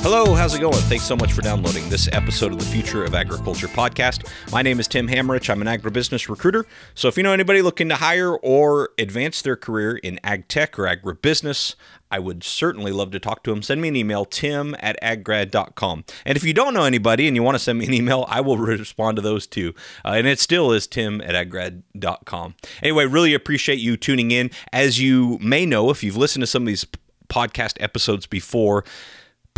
Hello, how's it going? Thanks so much for downloading this episode of the Future of Agriculture podcast. My name is Tim Hammerich. I'm an agribusiness recruiter. So if you know anybody looking to hire or advance their career in ag tech or agribusiness, I would certainly love to talk to them. Send me an email, tim at aggrad.com. And if you don't know anybody and you want to send me an email, I will respond to those too. Uh, and it still is tim at aggrad.com. Anyway, really appreciate you tuning in. As you may know, if you've listened to some of these podcast episodes before,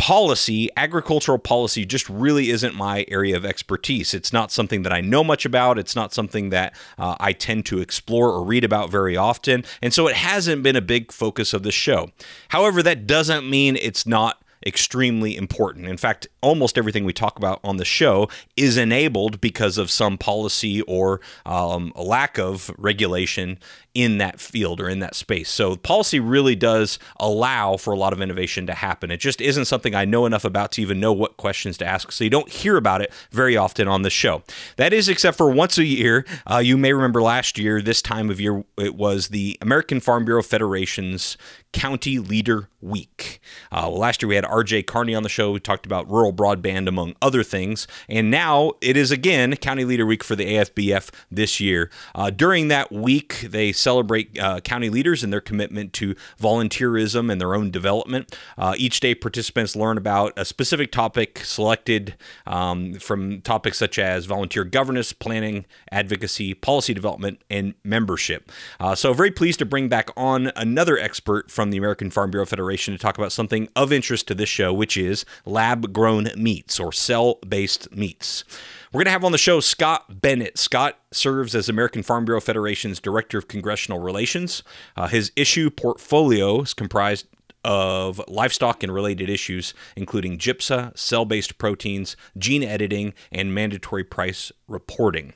policy, agricultural policy, just really isn't my area of expertise. It's not something that I know much about. It's not something that uh, I tend to explore or read about very often. And so it hasn't been a big focus of the show. However, that doesn't mean it's not extremely important. In fact, almost everything we talk about on the show is enabled because of some policy or um, a lack of regulation in that field or in that space. So policy really does allow for a lot of innovation to happen. It just isn't something I know enough about to even know what questions to ask. So you don't hear about it very often on the show. That is, except for once a year. Uh, you may remember last year, this time of year, it was the American Farm Bureau Federation's County Leader Week. Uh, well, last year we had RJ Karney on the show. We talked about rural broadband, among other things. And now it is again County Leader Week for the AFBF this year. Uh, during that week, they celebrate uh, county leaders and their commitment to volunteerism and their own development. Uh, each day, participants learn about a specific topic selected um, from topics such as volunteer governance, planning, advocacy, policy development, and membership. Uh, so, very pleased to bring back on another expert from the American Farm Bureau Federation to talk about something of interest to this show, which is lab grown meats or cell based meats. We're going to have on the show Scott Bennett. Scott serves as American Farm Bureau Federation's Director of Congressional Relations. Uh, his issue portfolio is comprised of livestock and related issues, including GIPSA, cell based proteins, gene editing, and mandatory price reporting.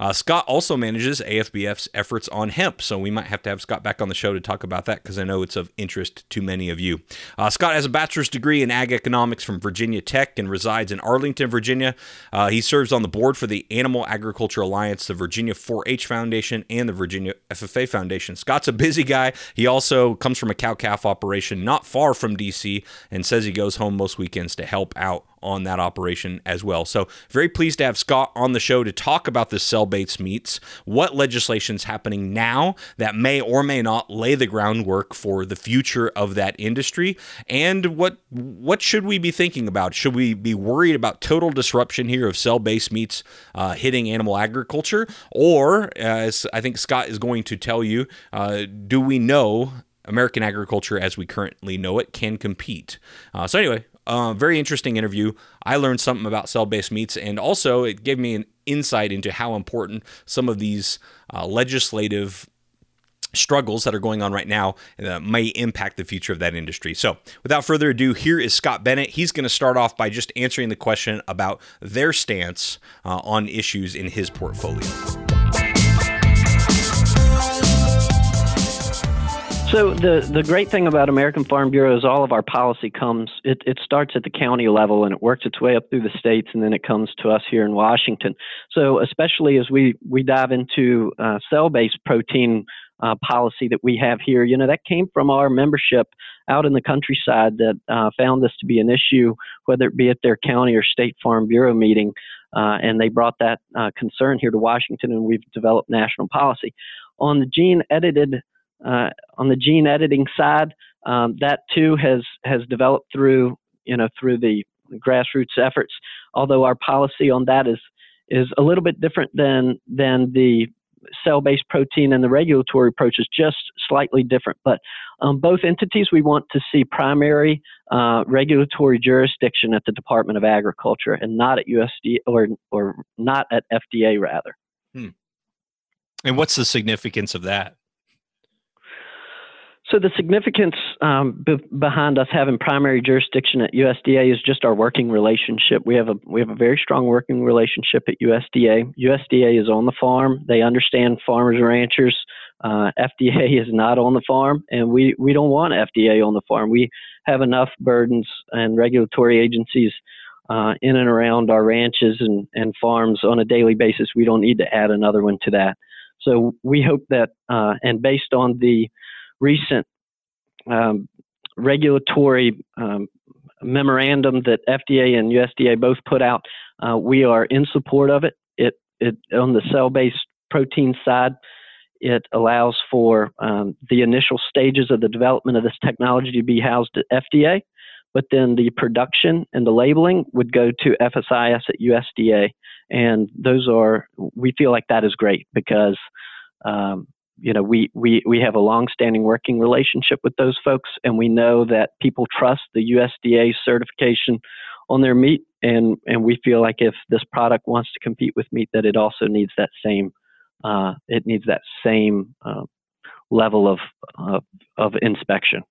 Uh, Scott also manages AFBF's efforts on hemp, so we might have to have Scott back on the show to talk about that because I know it's of interest to many of you. Uh, Scott has a bachelor's degree in ag economics from Virginia Tech and resides in Arlington, Virginia. Uh, he serves on the board for the Animal Agriculture Alliance, the Virginia 4 H Foundation, and the Virginia FFA Foundation. Scott's a busy guy. He also comes from a cow calf operation not far from DC and says he goes home most weekends to help out on that operation as well. So, very pleased to have Scott on the show to talk about the cell based meats, what legislation's happening now that may or may not lay the groundwork for the future of that industry, and what what should we be thinking about? Should we be worried about total disruption here of cell based meats uh, hitting animal agriculture, or as I think Scott is going to tell you, uh, do we know American agriculture as we currently know it can compete. Uh, so, anyway, uh, very interesting interview. I learned something about cell based meats, and also it gave me an insight into how important some of these uh, legislative struggles that are going on right now uh, may impact the future of that industry. So, without further ado, here is Scott Bennett. He's going to start off by just answering the question about their stance uh, on issues in his portfolio. So the the great thing about American Farm Bureau is all of our policy comes it, it starts at the county level and it works its way up through the states and then it comes to us here in Washington. So especially as we we dive into uh, cell based protein uh, policy that we have here, you know that came from our membership out in the countryside that uh, found this to be an issue, whether it be at their county or state farm bureau meeting, uh, and they brought that uh, concern here to Washington, and we've developed national policy on the gene edited uh, on the gene editing side, um, that too has has developed through you know through the grassroots efforts. Although our policy on that is is a little bit different than than the cell-based protein and the regulatory approach is just slightly different. But um, both entities, we want to see primary uh, regulatory jurisdiction at the Department of Agriculture and not at USD or or not at FDA rather. Hmm. And what's the significance of that? So the significance um, behind us having primary jurisdiction at USDA is just our working relationship. We have a we have a very strong working relationship at USDA. USDA is on the farm. They understand farmers and ranchers. Uh, FDA is not on the farm, and we we don't want FDA on the farm. We have enough burdens and regulatory agencies uh, in and around our ranches and, and farms on a daily basis. We don't need to add another one to that. So we hope that, uh, and based on the recent um, regulatory um, memorandum that FDA and USDA both put out, uh, we are in support of it. It, it on the cell-based protein side, it allows for um, the initial stages of the development of this technology to be housed at FDA, but then the production and the labeling would go to FSIS at USDA, and those are we feel like that is great because um, you know, we, we, we have a long-standing working relationship with those folks, and we know that people trust the USDA certification on their meat, and, and we feel like if this product wants to compete with meat, that it also needs that same uh, it needs that same uh, level of, of of inspection.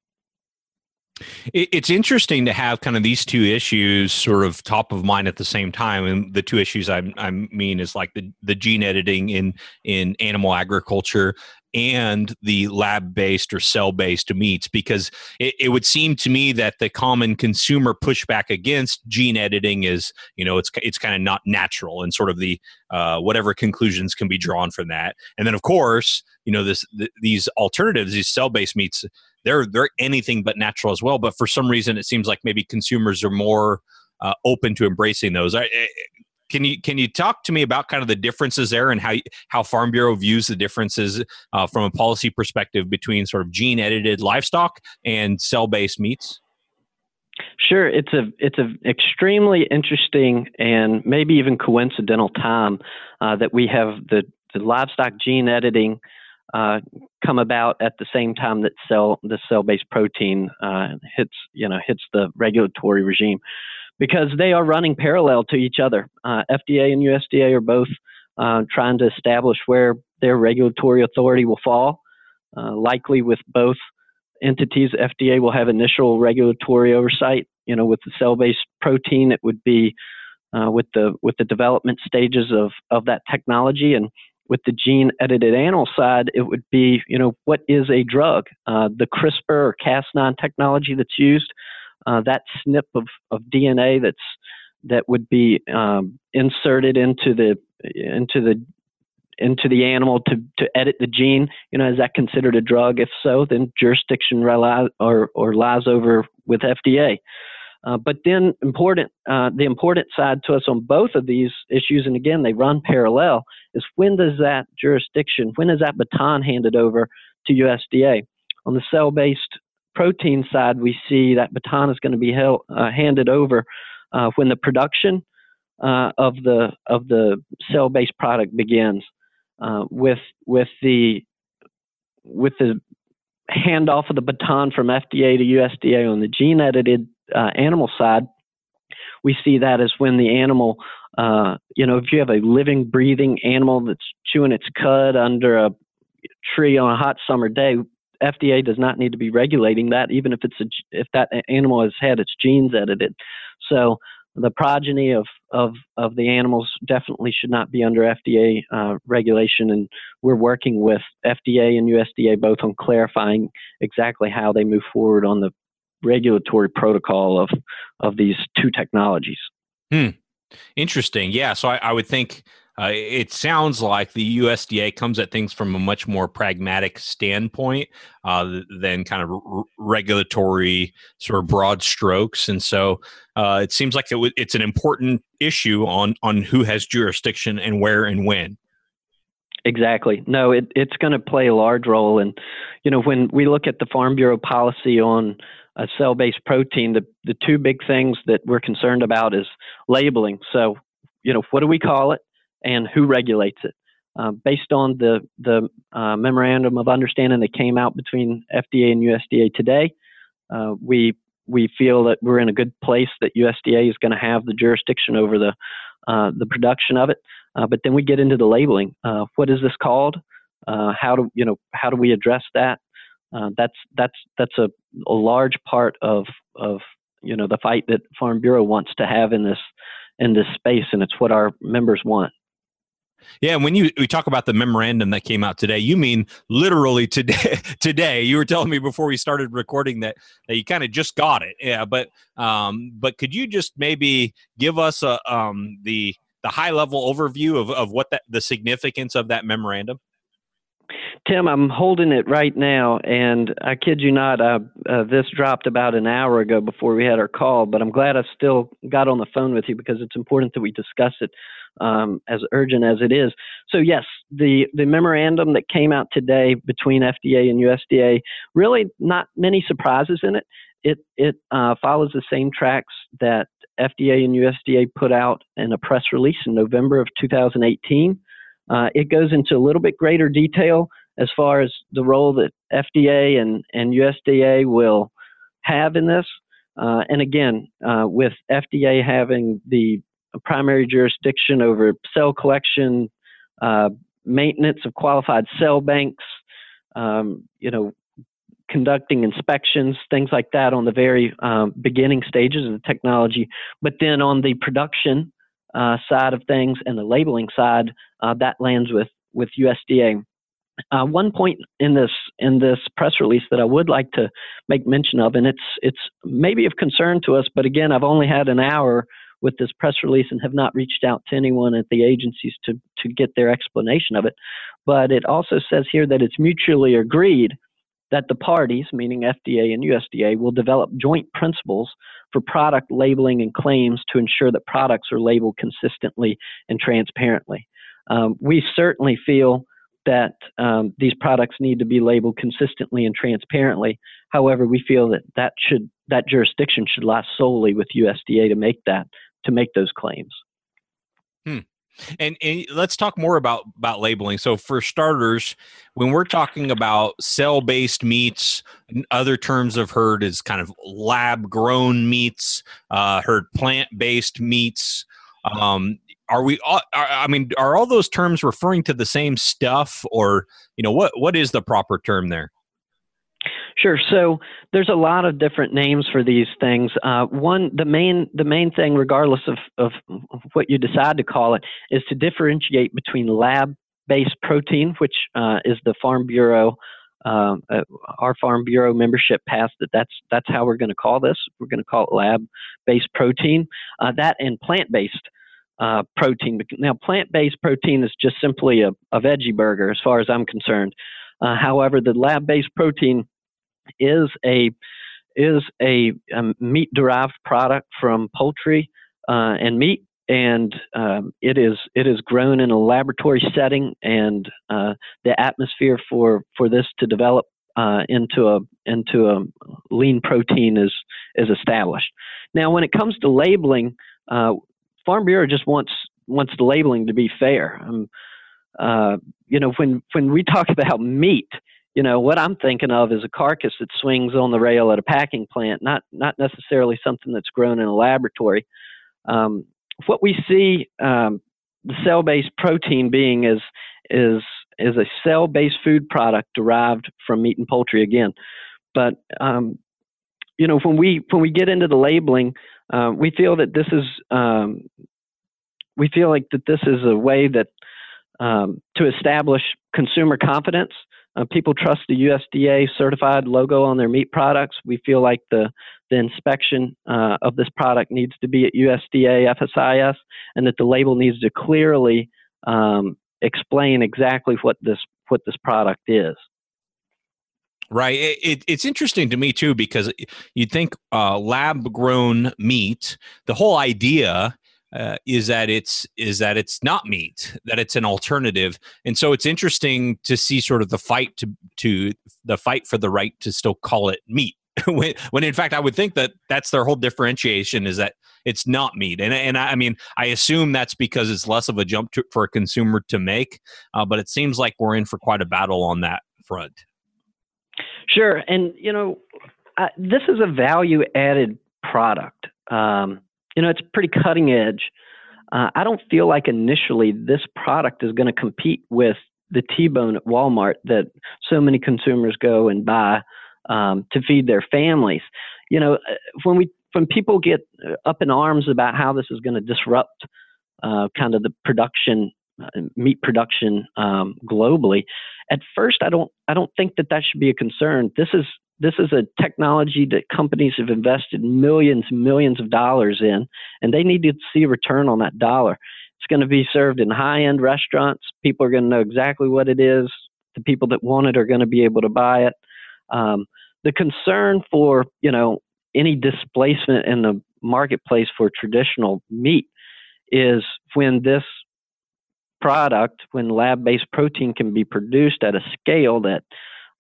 It's interesting to have kind of these two issues sort of top of mind at the same time, and the two issues I, I mean is like the, the gene editing in in animal agriculture and the lab based or cell based meats because it, it, would seem to me that the common consumer pushback against gene editing is you know it's it's kind of not natural and sort of the uh, whatever conclusions can be drawn from that and then of course you know this th- these alternatives these cell based meats they're they're anything but natural as well but for some reason it seems like maybe consumers are more uh, open to embracing those. I, can you can you talk to me about kind of the differences there and how how Farm Bureau views the differences uh, from a policy perspective between sort of gene edited livestock and cell based meats? Sure, it's a it's an extremely interesting and maybe even coincidental time uh, that we have the, the livestock gene editing uh, come about at the same time that cell the cell based protein uh, hits you know hits the regulatory regime because they are running parallel to each other. Uh, FDA and USDA are both uh, trying to establish where their regulatory authority will fall. Uh, likely with both entities, FDA will have initial regulatory oversight. You know, with the cell-based protein, it would be uh, with the with the development stages of of that technology, and with the gene-edited animal side, it would be you know what is a drug? Uh, the CRISPR or Cas9 technology that's used uh, that snip of, of DNA that's that would be um, inserted into the into the into the animal to, to edit the gene, you know, is that considered a drug? If so, then jurisdiction relies or, or lies over with FDA. Uh, but then important, uh, the important side to us on both of these issues, and again, they run parallel, is when does that jurisdiction, when is that baton handed over to USDA? On the cell-based protein side, we see that baton is going to be held, uh, handed over uh, when the production uh, of the of the cell-based product begins. Uh, with with the with the handoff of the baton from FDA to USDA on the gene-edited uh, animal side, we see that as when the animal, uh, you know, if you have a living, breathing animal that's chewing its cud under a tree on a hot summer day, FDA does not need to be regulating that, even if it's a, if that animal has had its genes edited. So the progeny of, of, of the animals definitely should not be under FDA uh, regulation, and we're working with FDA and USDA both on clarifying exactly how they move forward on the regulatory protocol of of these two technologies. Hmm. Interesting. Yeah. So I, I would think uh, it sounds like the USDA comes at things from a much more pragmatic standpoint uh, than kind of r- regulatory sort of broad strokes, and so uh, it seems like it w- it's an important issue on on who has jurisdiction and where and when. Exactly. No, it, it's going to play a large role, and you know when we look at the Farm Bureau policy on a cell-based protein, the the two big things that we're concerned about is labeling. So, you know, what do we call it? And who regulates it. Uh, based on the the uh, memorandum of understanding that came out between FDA and USDA today, uh, we we feel that we're in a good place that USDA is going to have the jurisdiction over the uh, the production of it. Uh, but then we get into the labeling. Uh, what is this called? how do you know? How do we address that? that's that's that's a, a large part of of you know the fight that Farm Bureau wants to have in this in this space, and it's what our members want. Yeah, when you we talk about the memorandum that came out today, you mean literally today. today, you were telling me before we started recording that that you kind of just got it. Yeah, but um, but could you just maybe give us a um the the high level overview of of what that the significance of that memorandum? Tim, I'm holding it right now, and I kid you not, uh, this dropped about an hour ago before we had our call, but I'm glad I still got on the phone with you because it's important that we discuss it um, as urgent as it is. So, yes, the, the memorandum that came out today between FDA and USDA, really not many surprises in it. It, it uh, follows the same tracks that FDA and USDA put out in a press release in November of 2018. Uh, it goes into a little bit greater detail as far as the role that FDA and, and USDA will have in this. Uh, and again, uh, with FDA having the primary jurisdiction over cell collection, uh, maintenance of qualified cell banks, um, you know, conducting inspections, things like that on the very um, beginning stages of the technology. But then on the production uh, side of things and the labeling side, uh, that lands with with USDA. Uh, one point in this in this press release that I would like to make mention of, and it's it's maybe of concern to us, but again, I've only had an hour with this press release and have not reached out to anyone at the agencies to to get their explanation of it. But it also says here that it's mutually agreed that the parties, meaning FDA and USDA, will develop joint principles for product labeling and claims to ensure that products are labeled consistently and transparently. Um, we certainly feel that um, these products need to be labeled consistently and transparently. However, we feel that that should that jurisdiction should lie solely with USDA to make that to make those claims. Hmm. And, and, let's talk more about about labeling. So, for starters, when we're talking about cell-based meats, other terms have heard is kind of lab-grown meats, uh, heard plant-based meats. Um, are we all, i mean are all those terms referring to the same stuff or you know what what is the proper term there Sure. So there's a lot of different names for these things. Uh, one, the main the main thing, regardless of, of what you decide to call it, is to differentiate between lab-based protein, which uh, is the Farm Bureau. Uh, uh our Farm Bureau membership passed that that's that's how we're going to call this. We're going to call it lab-based protein. Uh, that and plant-based uh, protein. Now, plant-based protein is just simply a, a, veggie burger, as far as I'm concerned. Uh, however, the lab-based protein is a is a, a meat-derived product from poultry uh, and meat, and um, it is it is grown in a laboratory setting, and uh, the atmosphere for for this to develop uh, into a into a lean protein is is established. Now, when it comes to labeling, uh, Farm Bureau just wants wants the labeling to be fair. Um, uh, you know, when when we talk about meat, you know, what I'm thinking of is a carcass that swings on the rail at a packing plant, not not necessarily something that's grown in a laboratory. Um, what we see um, the cell-based protein being is is is a cell-based food product derived from meat and poultry again. But um, you know, when we when we get into the labeling, uh, we feel that this is um, we feel like that this is a way that um, to establish consumer confidence. Uh, people trust the USDA certified logo on their meat products. We feel like the the inspection uh, of this product needs to be at USDA FSIS, and that the label needs to clearly um, explain exactly what this what this product is. Right. It, it, it's interesting to me too because you'd think uh, lab grown meat. The whole idea uh, is that it's is that it's not meat, that it's an alternative, and so it's interesting to see sort of the fight to to the fight for the right to still call it meat. when, when in fact I would think that that's their whole differentiation is that it's not meat, and and I, mean I assume that's because it's less of a jump to, for a consumer to make, uh, but it seems like we're in for quite a battle on that front. Sure, and you know, this is a value added product. Um, you know, it's pretty cutting edge. Uh, I don't feel like initially this product is going to compete with the T-bone at Walmart that so many consumers go and buy um, to feed their families. You know, uh, when we when people get up in arms about how this is going to disrupt uh, kind of the production uh, meat production um, globally, at first I don't I don't think that that should be a concern. This is this is a technology that companies have invested millions and millions of dollars in, and they need to see a return on that dollar. It's going to be served in high end restaurants. People are going to know exactly what it is. The people that want it are going to be able to buy it. Um, the concern for you know any displacement in the marketplace for traditional meat is when this product, when lab based protein can be produced at a scale that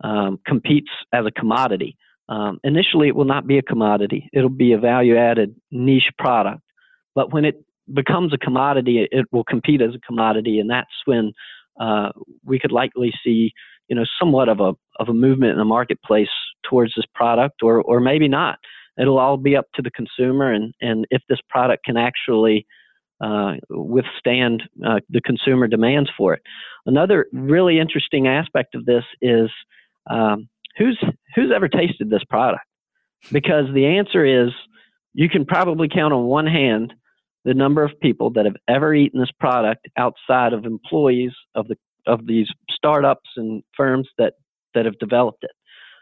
um, competes as a commodity. Um, initially, it will not be a commodity, it'll be a value added niche product. But when it becomes a commodity, it will compete as a commodity, and that's when uh, we could likely see, you know, somewhat of a of a movement in the marketplace towards this product, or or maybe not. It'll all be up to the consumer, and and if this product can actually uh, withstand uh, the consumer demands for it. Another really interesting aspect of this is um, who's who's ever tasted this product, because the answer is you can probably count on one hand the number of people that have ever eaten this product outside of employees of the of these startups and firms that that have developed it.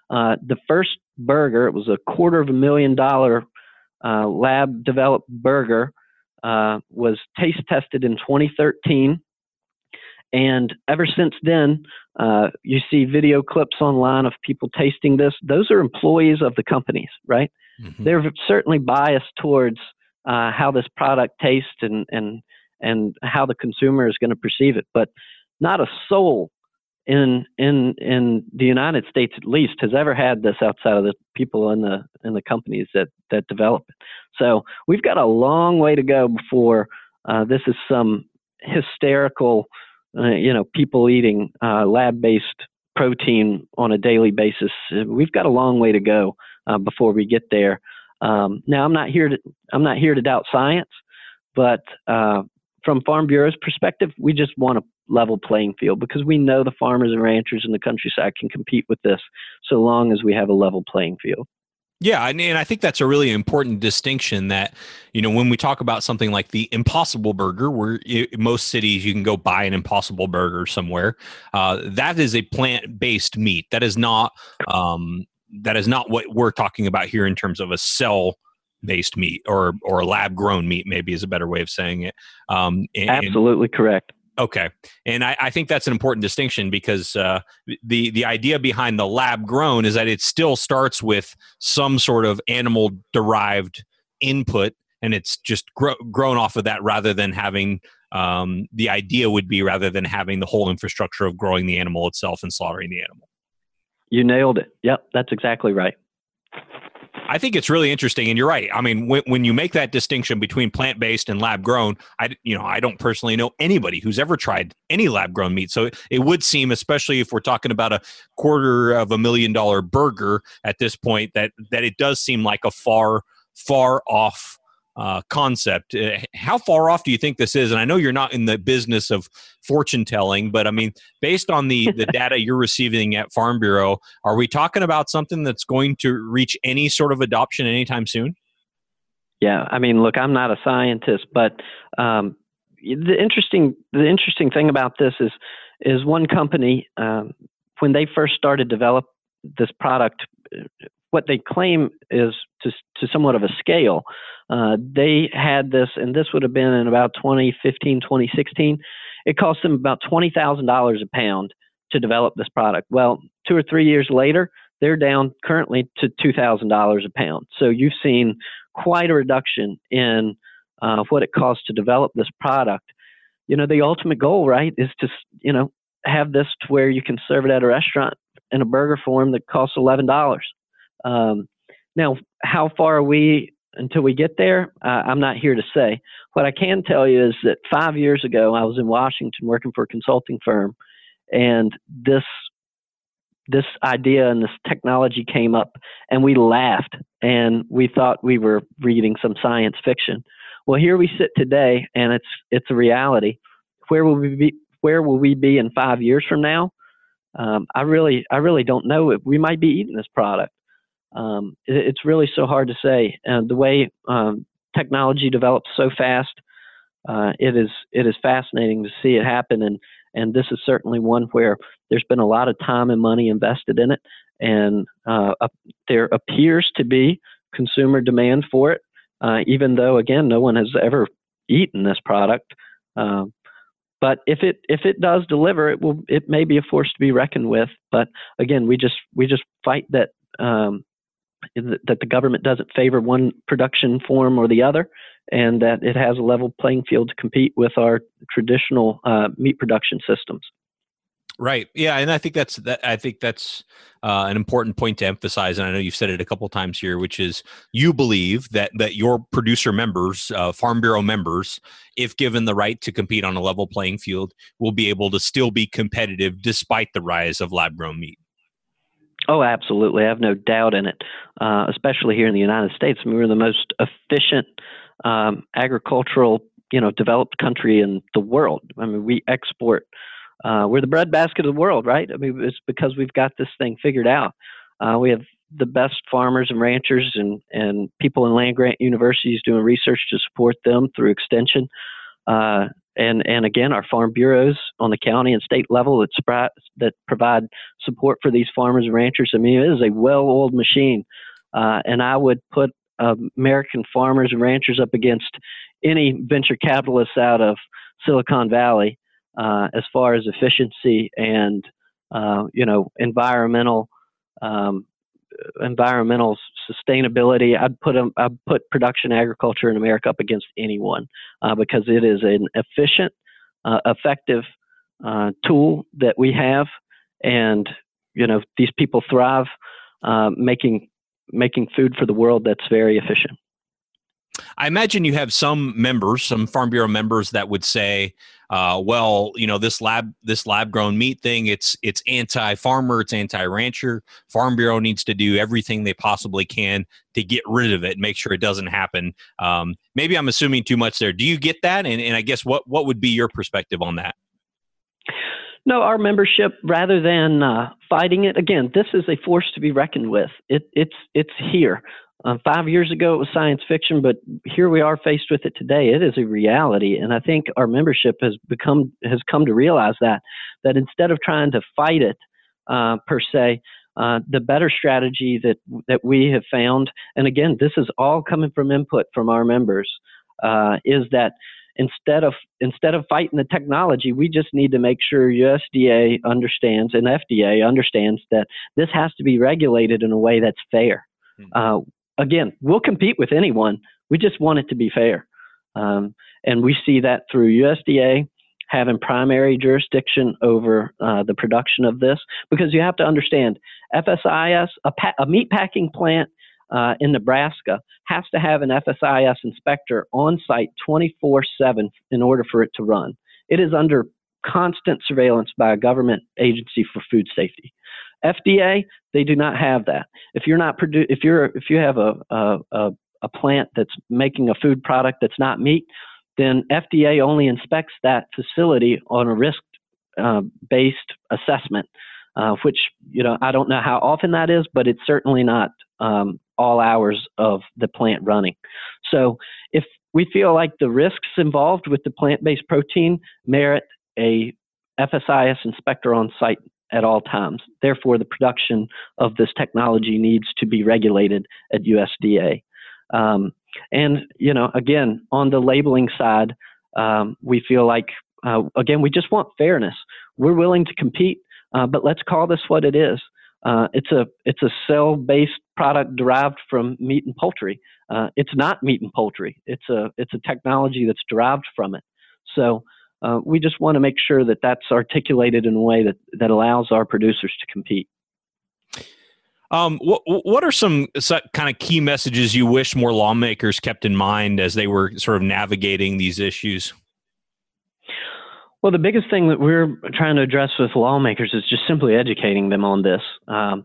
Uh, the first burger, it was a quarter of a million dollar uh, lab developed burger, uh, was taste tested in 2013. And ever since then, uh, you see video clips online of people tasting this. Those are employees of the companies, right? Mm-hmm. They're certainly biased towards uh, how this product tastes and and and how the consumer is going to perceive it. But not a soul in in in the United States at least has ever had this outside of the people in the in the companies that that develop it. So we've got a long way to go before uh, this is some hysterical, uh, you know, people eating uh, lab-based protein on a daily basis. We've got a long way to go uh, before we get there. Um, now, I'm not here to I'm not here to doubt science, but uh, from Farm Bureau's perspective, we just want a level playing field because we know the farmers and ranchers in the countryside can compete with this so long as we have a level playing field. Yeah, and, I think that's a really important distinction that, you know, when we talk about something like the Impossible Burger, where in most cities you can go buy an Impossible Burger somewhere, uh, that is a plant-based meat. That is not um, that is not what we're talking about here in terms of a cell based meat or or lab grown meat maybe is a better way of saying it. Um, and, absolutely correct okay and I, I, think that's an important distinction because uh, the the idea behind the lab grown is that it still starts with some sort of animal derived input and it's just gro- grown off of that rather than having um, the idea would be rather than having the whole infrastructure of growing the animal itself and slaughtering the animal you nailed it. Yep, that's exactly right. I think it's really interesting, and you're right. I mean, when, when you make that distinction between plant based and lab grown, I you know I don't personally know anybody who's ever tried any lab grown meat. So it, it would seem, especially if we're talking about a quarter of a million dollar burger at this point, that that it does seem like a far far off uh, concept. Uh, how far off do you think this is? And I know you're not in the business of fortune telling, but I mean, based on the the data you're receiving at Farm Bureau, are we talking about something that's going to reach any sort of adoption anytime soon? Yeah, I mean, look, I'm not a scientist, but um, the interesting the interesting thing about this is is one company um, when they first started develop this product what they claim is to, to somewhat of a scale. Uh, they had this, and this would have been in about 2015, 2016. It cost them about $20,000 a pound to develop this product. Well, two or three years later, they're down currently to $2,000 a pound. So you've seen quite a reduction in uh, what it costs to develop this product. You know, the ultimate goal, right, is to, you know, have this to where you can serve it at a restaurant in a burger form that costs $11. Um, now, how far are we until we get there? Uh, I'm not here to say. What I can tell you is that five years ago, I was in Washington working for a consulting firm, and this this idea and this technology came up, and we laughed and we thought we were reading some science fiction. Well, here we sit today, and it's it's a reality. Where will we be? where will we be in five years from now? Um, I really, I really don't know. We might be eating this product. Um, it, it's really so hard to say. And the way um, technology develops so fast, uh, it is it is fascinating to see it happen. And and this is certainly one where there's been a lot of time and money invested in it, and uh, there appears to be consumer demand for it. Uh, even though again, no one has ever eaten this product. Um, but if it if it does deliver, it will it may be a force to be reckoned with. But again, we just we just fight that um, that the government doesn't favor one production form or the other, and that it has a level playing field to compete with our traditional uh, meat production systems. Right. Yeah, and I think that's that. I think that's uh, an important point to emphasize, and I know you've said it a couple times here, which is you believe that that your producer members, uh, Farm Bureau members, if given the right to compete on a level playing field, will be able to still be competitive despite the rise of lab grown meat. Oh, absolutely. I have no doubt in it, uh, especially here in the United States. I mean, we're the most efficient um, agricultural, you know, developed country in the world. I mean, we export uh, we're the breadbasket of the world, right? I mean, it's because we've got this thing figured out. Uh, we have the best farmers and ranchers and, and people in land grant universities doing research to support them through extension. Uh, and, and again, our farm bureaus on the county and state level that, spri- that provide support for these farmers and ranchers. I mean, it is a well oiled machine. Uh, and I would put American farmers and ranchers up against any venture capitalists out of Silicon Valley uh, as far as efficiency and uh, you know environmental um, environmental sustainability. I'd put them, I'd put production agriculture in America up against anyone uh, because it is an efficient, uh, effective uh, tool that we have, and you know these people thrive uh, making making food for the world that's very efficient. I imagine you have some members, some Farm Bureau members that would say, uh, "Well, you know, this lab, this lab grown meat thing, it's it's anti farmer, it's anti rancher. Farm Bureau needs to do everything they possibly can to get rid of it, make sure it doesn't happen." Um, maybe I'm assuming too much there. Do you get that? And, and I guess what what would be your perspective on that? No, our membership, rather than uh, fighting it, again, this is a force to be reckoned with. It, it's it's here. Um, five years ago, it was science fiction, but here we are faced with it today. It is a reality, and I think our membership has become has come to realize that that instead of trying to fight it uh, per se, uh, the better strategy that that we have found, and again, this is all coming from input from our members, uh, is that instead of instead of fighting the technology, we just need to make sure USDA understands and FDA understands that this has to be regulated in a way that's fair. Hmm. Uh, again, we'll compete with anyone. We just want it to be fair. Um, and we see that through USDA having primary jurisdiction over uh, the production of this because you have to understand FSIS, a, pa- a meat packing plant uh, in Nebraska has to have an FSIS inspector on site 24 7 in order for it to run. It is under constant surveillance by a government agency for food safety. FDA, they do not have that. If you're not produ- if you're if you have a, a, a plant that's making a food product that's not meat, then FDA only inspects that facility on a risk uh, based assessment, uh, which you know I don't know how often that is, but it's certainly not um, all hours of the plant running. So if we feel like the risks involved with the plant based protein merit a FSIS inspector on site at all times. Therefore, the production of this technology needs to be regulated at USDA. Um, and, you know, again, on the labeling side, um, we feel like, uh, again, we just want fairness. We're willing to compete, uh, but let's call this what it is. Uh, it's a it's a cell-based product derived from meat and poultry. Uh, it's not meat and poultry. It's a it's a technology that's derived from it. So uh, we just want to make sure that that's articulated in a way that, that allows our producers to compete. Um, what what are some kind of key messages you wish more lawmakers kept in mind as they were sort of navigating these issues? Well, the biggest thing that we're trying to address with lawmakers is just simply educating them on this. Um,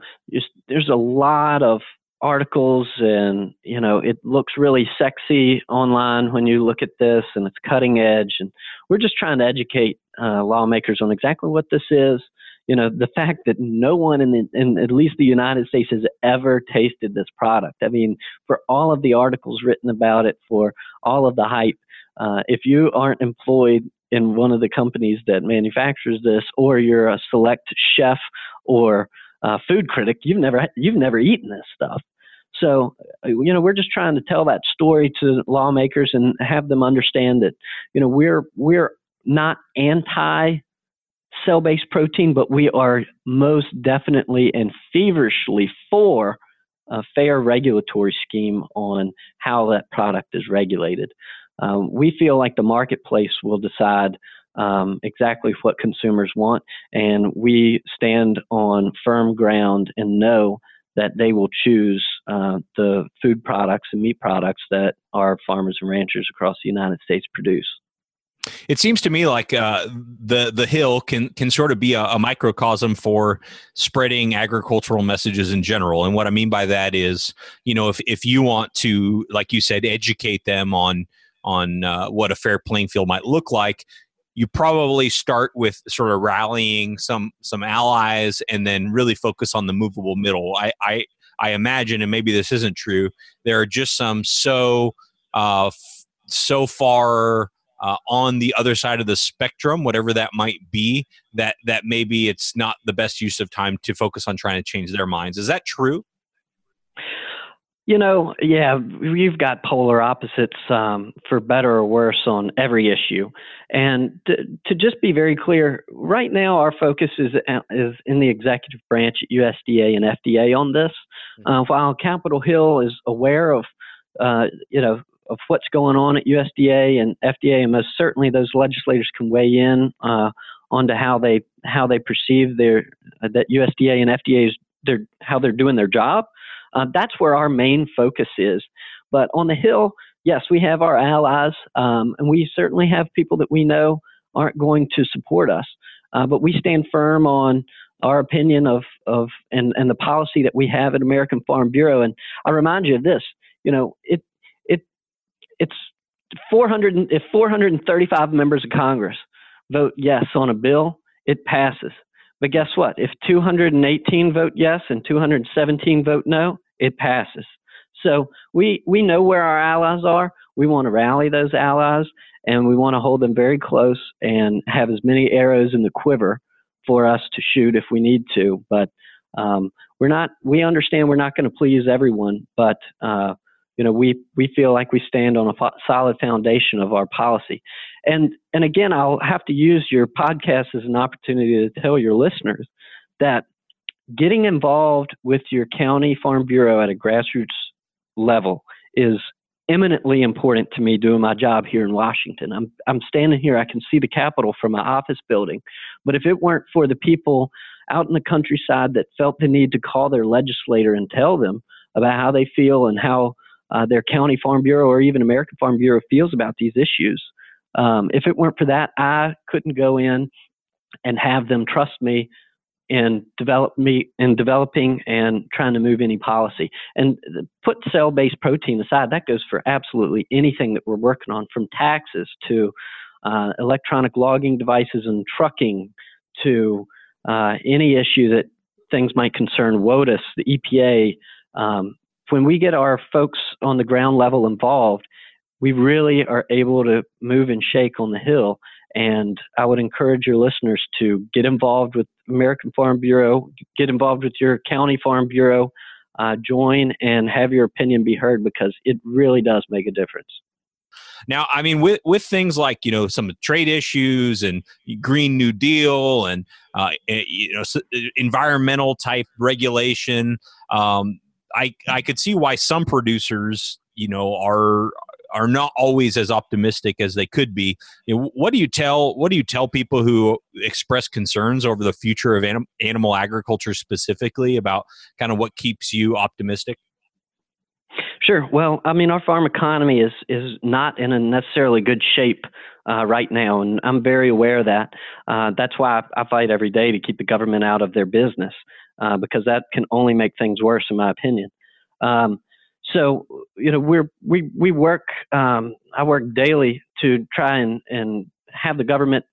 there's a lot of articles and you know it looks really sexy online when you look at this and it's cutting edge and we're just trying to educate uh, lawmakers on exactly what this is. You know, the fact that no one in, the, in at least the United States has ever tasted this product. I mean, for all of the articles written about it, for all of the hype, uh, if you aren't employed in one of the companies that manufactures this, or you're a select chef or uh, food critic, you've never you've never eaten this stuff. So, uh, you know, we're just trying to tell that story to lawmakers and have them understand that, you know, we're we're not anti cell-based protein, but we are most definitely and feverishly for a fair regulatory scheme on how that product is regulated. Um, we feel like the marketplace will decide um, exactly what consumers want, and we stand on firm ground and know that they will choose uh, the food products and meat products that our farmers and ranchers across the United States produce. It seems to me like uh, the the Hill can can sort of be a, a, microcosm for spreading agricultural messages in general. And what I mean by that is, you know, if if you want to, like you said, educate them on on uh, what a fair playing field might look like, you probably start with sort of rallying some some allies and then really focus on the movable middle. I I, I imagine, and maybe this isn't true. There are just some so uh, f- so far uh, on the other side of the spectrum, whatever that might be, that that maybe it's not the best use of time to focus on trying to change their minds. Is that true? You know, yeah, you've got polar opposites um, for better or worse on every issue. And to, to, just be very clear, right now our focus is uh, is in the executive branch at USDA and FDA on this. Mm-hmm. Uh, while Capitol Hill is aware of, uh, you know, of what's going on at USDA and FDA, and most certainly those legislators can weigh in uh, onto how they how they perceive their uh, that USDA and FDA is their how they're doing their job. Uh, that's where our main focus is. But on the Hill, yes, we have our allies, um, and we certainly have people that we know aren't going to support us. Uh, but we stand firm on our opinion of, of and, and the policy that we have at American Farm Bureau. And I remind you of this, you know, it, it, it's 400, if 435 members of Congress vote yes on a bill, it passes. But guess what? If 218 vote yes and 217 vote no, it passes. So we, we know where our allies are. We want to rally those allies and we want to hold them very close and have as many arrows in the quiver for us to shoot if we need to. But um, we're not, we understand we're not going to please everyone, but uh, you know, we, we feel like we stand on a fo- solid foundation of our policy. And, and again, I'll have to use your podcast as an opportunity to tell your listeners that getting involved with your county farm bureau at a grassroots level is eminently important to me doing my job here in Washington. I'm I'm standing here, I can see the Capitol from my office building. But if it weren't for the people out in the countryside that felt the need to call their legislator and tell them about how they feel and how uh, their county farm bureau or even American Farm Bureau feels about these issues. Um, if it weren't for that, I couldn't go in and have them trust me in develop me in developing and trying to move any policy. And put cell-based protein aside, that goes for absolutely anything that we're working on, from taxes to uh, electronic logging devices and trucking to uh, any issue that things might concern WOTUS, the EPA, um, when we get our folks on the ground level involved, we really are able to move and shake on the hill. And I would encourage your listeners to get involved with American Farm Bureau, get involved with your county farm bureau, uh, join and have your opinion be heard because it really does make a difference. Now, I mean, with with things like you know some trade issues and Green New Deal and uh, eh, you know environmental type regulation, um, I I could see why some producers you know are are not always as optimistic as they could be. You know, what do you tell what do you tell people who express concerns over the future of anim, animal agriculture specifically about kind of what keeps you optimistic? Sure. Well, I mean, our farm economy is is not in a necessarily good shape uh, right now, and I'm very aware of that. Uh, that's why I, I, fight every day to keep the government out of their business uh, because that can only make things worse, in my opinion. Um, so, you know, we're we we work. Um, I work daily to try and and have the government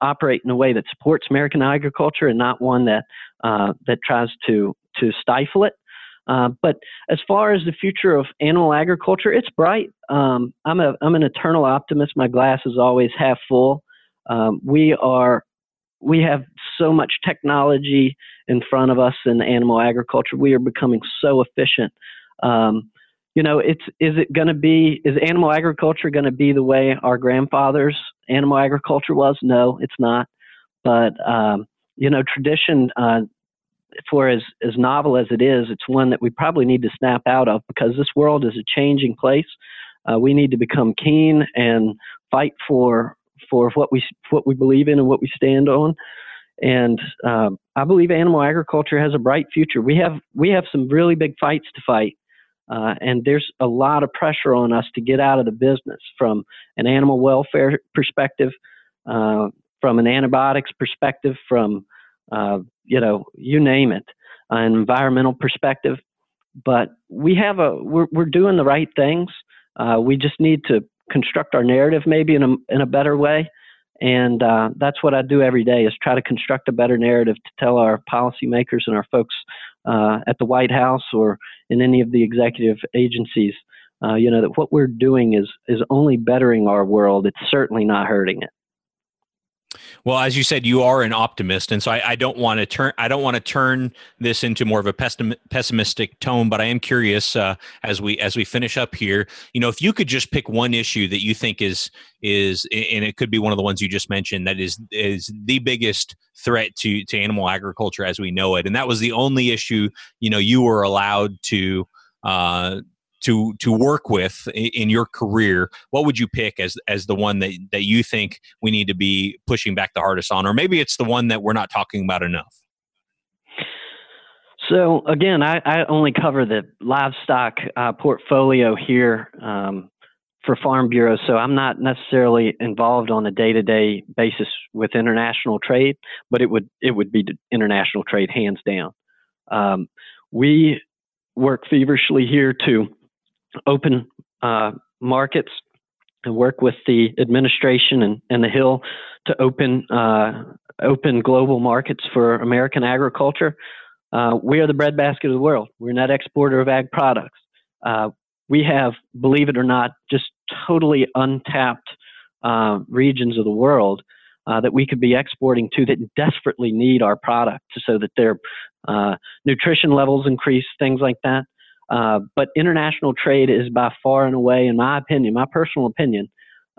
operate in a way that supports American agriculture and not one that uh, that tries to to stifle it. Uh, but as far as the future of animal agriculture, it's bright. Um, I'm a I'm an eternal optimist. My glass is always half full. Um, we are we have so much technology in front of us in animal agriculture. We are becoming so efficient. Um, you know, it's is it going to be is animal agriculture going to be the way our grandfathers' animal agriculture was? No, it's not. But um, you know, tradition uh, for as as novel as it is, it's one that we probably need to snap out of because this world is a changing place. Uh, we need to become keen and fight for for what we what we believe in and what we stand on. And um, I believe animal agriculture has a bright future. We have we have some really big fights to fight, uh, and there's a lot of pressure on us to get out of the business from an animal welfare perspective, uh, from an antibiotics perspective, from uh, you know you name it, an environmental perspective. But we have a we're we're doing the right things. Uh, we just need to construct our narrative maybe in a in a better way. And uh, that's what I do every day is try to construct a better narrative to tell our policymakers and our folks uh, at the White House or in any of the executive agencies, uh, you know, that what we're doing is is only bettering our world. It's certainly not hurting it. Well, as you said, you are an optimist, and so I, I don't want to turn I don't want to turn this into more of a pessimistic tone. But I am curious uh, as we as we finish up here. You know, if you could just pick one issue that you think is is and it could be one of the ones you just mentioned that is is the biggest threat to to animal agriculture as we know it, and that was the only issue you know you were allowed to uh, to to work with in your career, what would you pick as as the one that that you think we need to be pushing back the hardest on, or maybe it's the one that we're not talking about enough? So again, I, I only cover the livestock uh, portfolio here um, for Farm Bureau, so I'm not necessarily involved on a day-to-day basis with international trade, but it would it would be international trade hands down. Um, we work feverishly here to open uh, markets and work with the administration and, and the Hill to open uh, open global markets for American agriculture. Uh, we are the breadbasket of the world. We're a net exporter of ag products. Uh, we have, believe it or not, just totally untapped uh, regions of the world uh, that we could be exporting to that desperately need our product so that their nutrition levels increase, things like that. Uh, but international trade is by far and away, in my opinion, my personal opinion,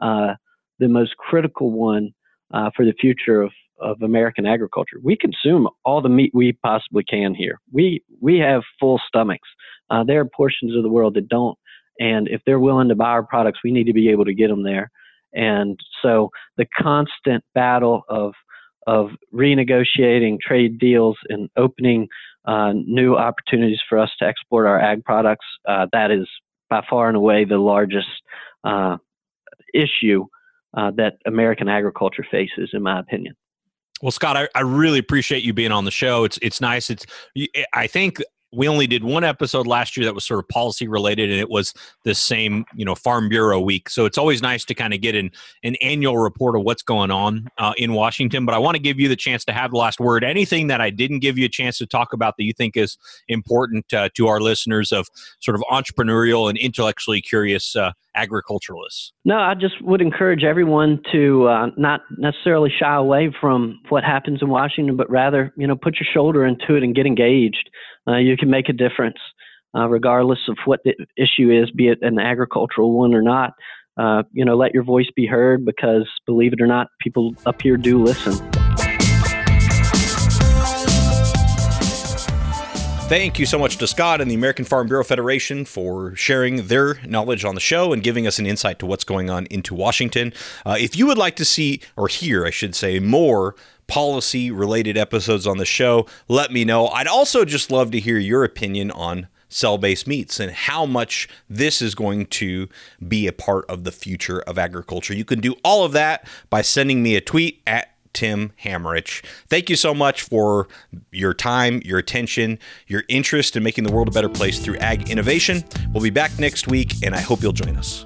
uh, the most critical one uh, for the future of, of American agriculture. We consume all the meat we possibly can here. We we have full stomachs. Uh, there are portions of the world that don't, and if they're willing to buy our products, we need to be able to get them there. And so the constant battle of of renegotiating trade deals and opening uh, new opportunities for us to export our ag products. Uh, that is by far and away the largest uh, issue uh, that American agriculture faces, in my opinion. Well, Scott, I, I really appreciate you being on the show. It's it's nice. It's I think we only did one episode last year that was sort of policy related and it was the same you know farm bureau week. So it's always nice to kind of get an, an annual report of what's going on uh, in washington. But i want to give you the chance to have the last word. Anything that i didn't give you a chance to talk about that you think is important uh, to our listeners of sort of entrepreneurial and intellectually curious uh, agriculturalists no i just would encourage everyone to uh, not necessarily shy away from what happens in washington but rather you know put your shoulder into it and get engaged uh, you can make a difference, uh, regardless of what the issue is, be it an agricultural one or not. Uh, you know, let your voice be heard because, believe it or not, people up here do listen. Thank you so much to Scott and the American Farm Bureau Federation for sharing their knowledge on the show and giving us an insight to what's going on into Washington. Uh, if you would like to see, or hear, I should say, more policy related episodes on the show, let me know. I'd also just love to hear your opinion on cell based meats and how much this is going to be a part of the future of agriculture. You can do all of that by sending me a tweet at Tim Hammerich. Thank you so much for your time, your attention, your interest in making the world a better place through ag innovation. We'll be back next week, and I hope you'll join us.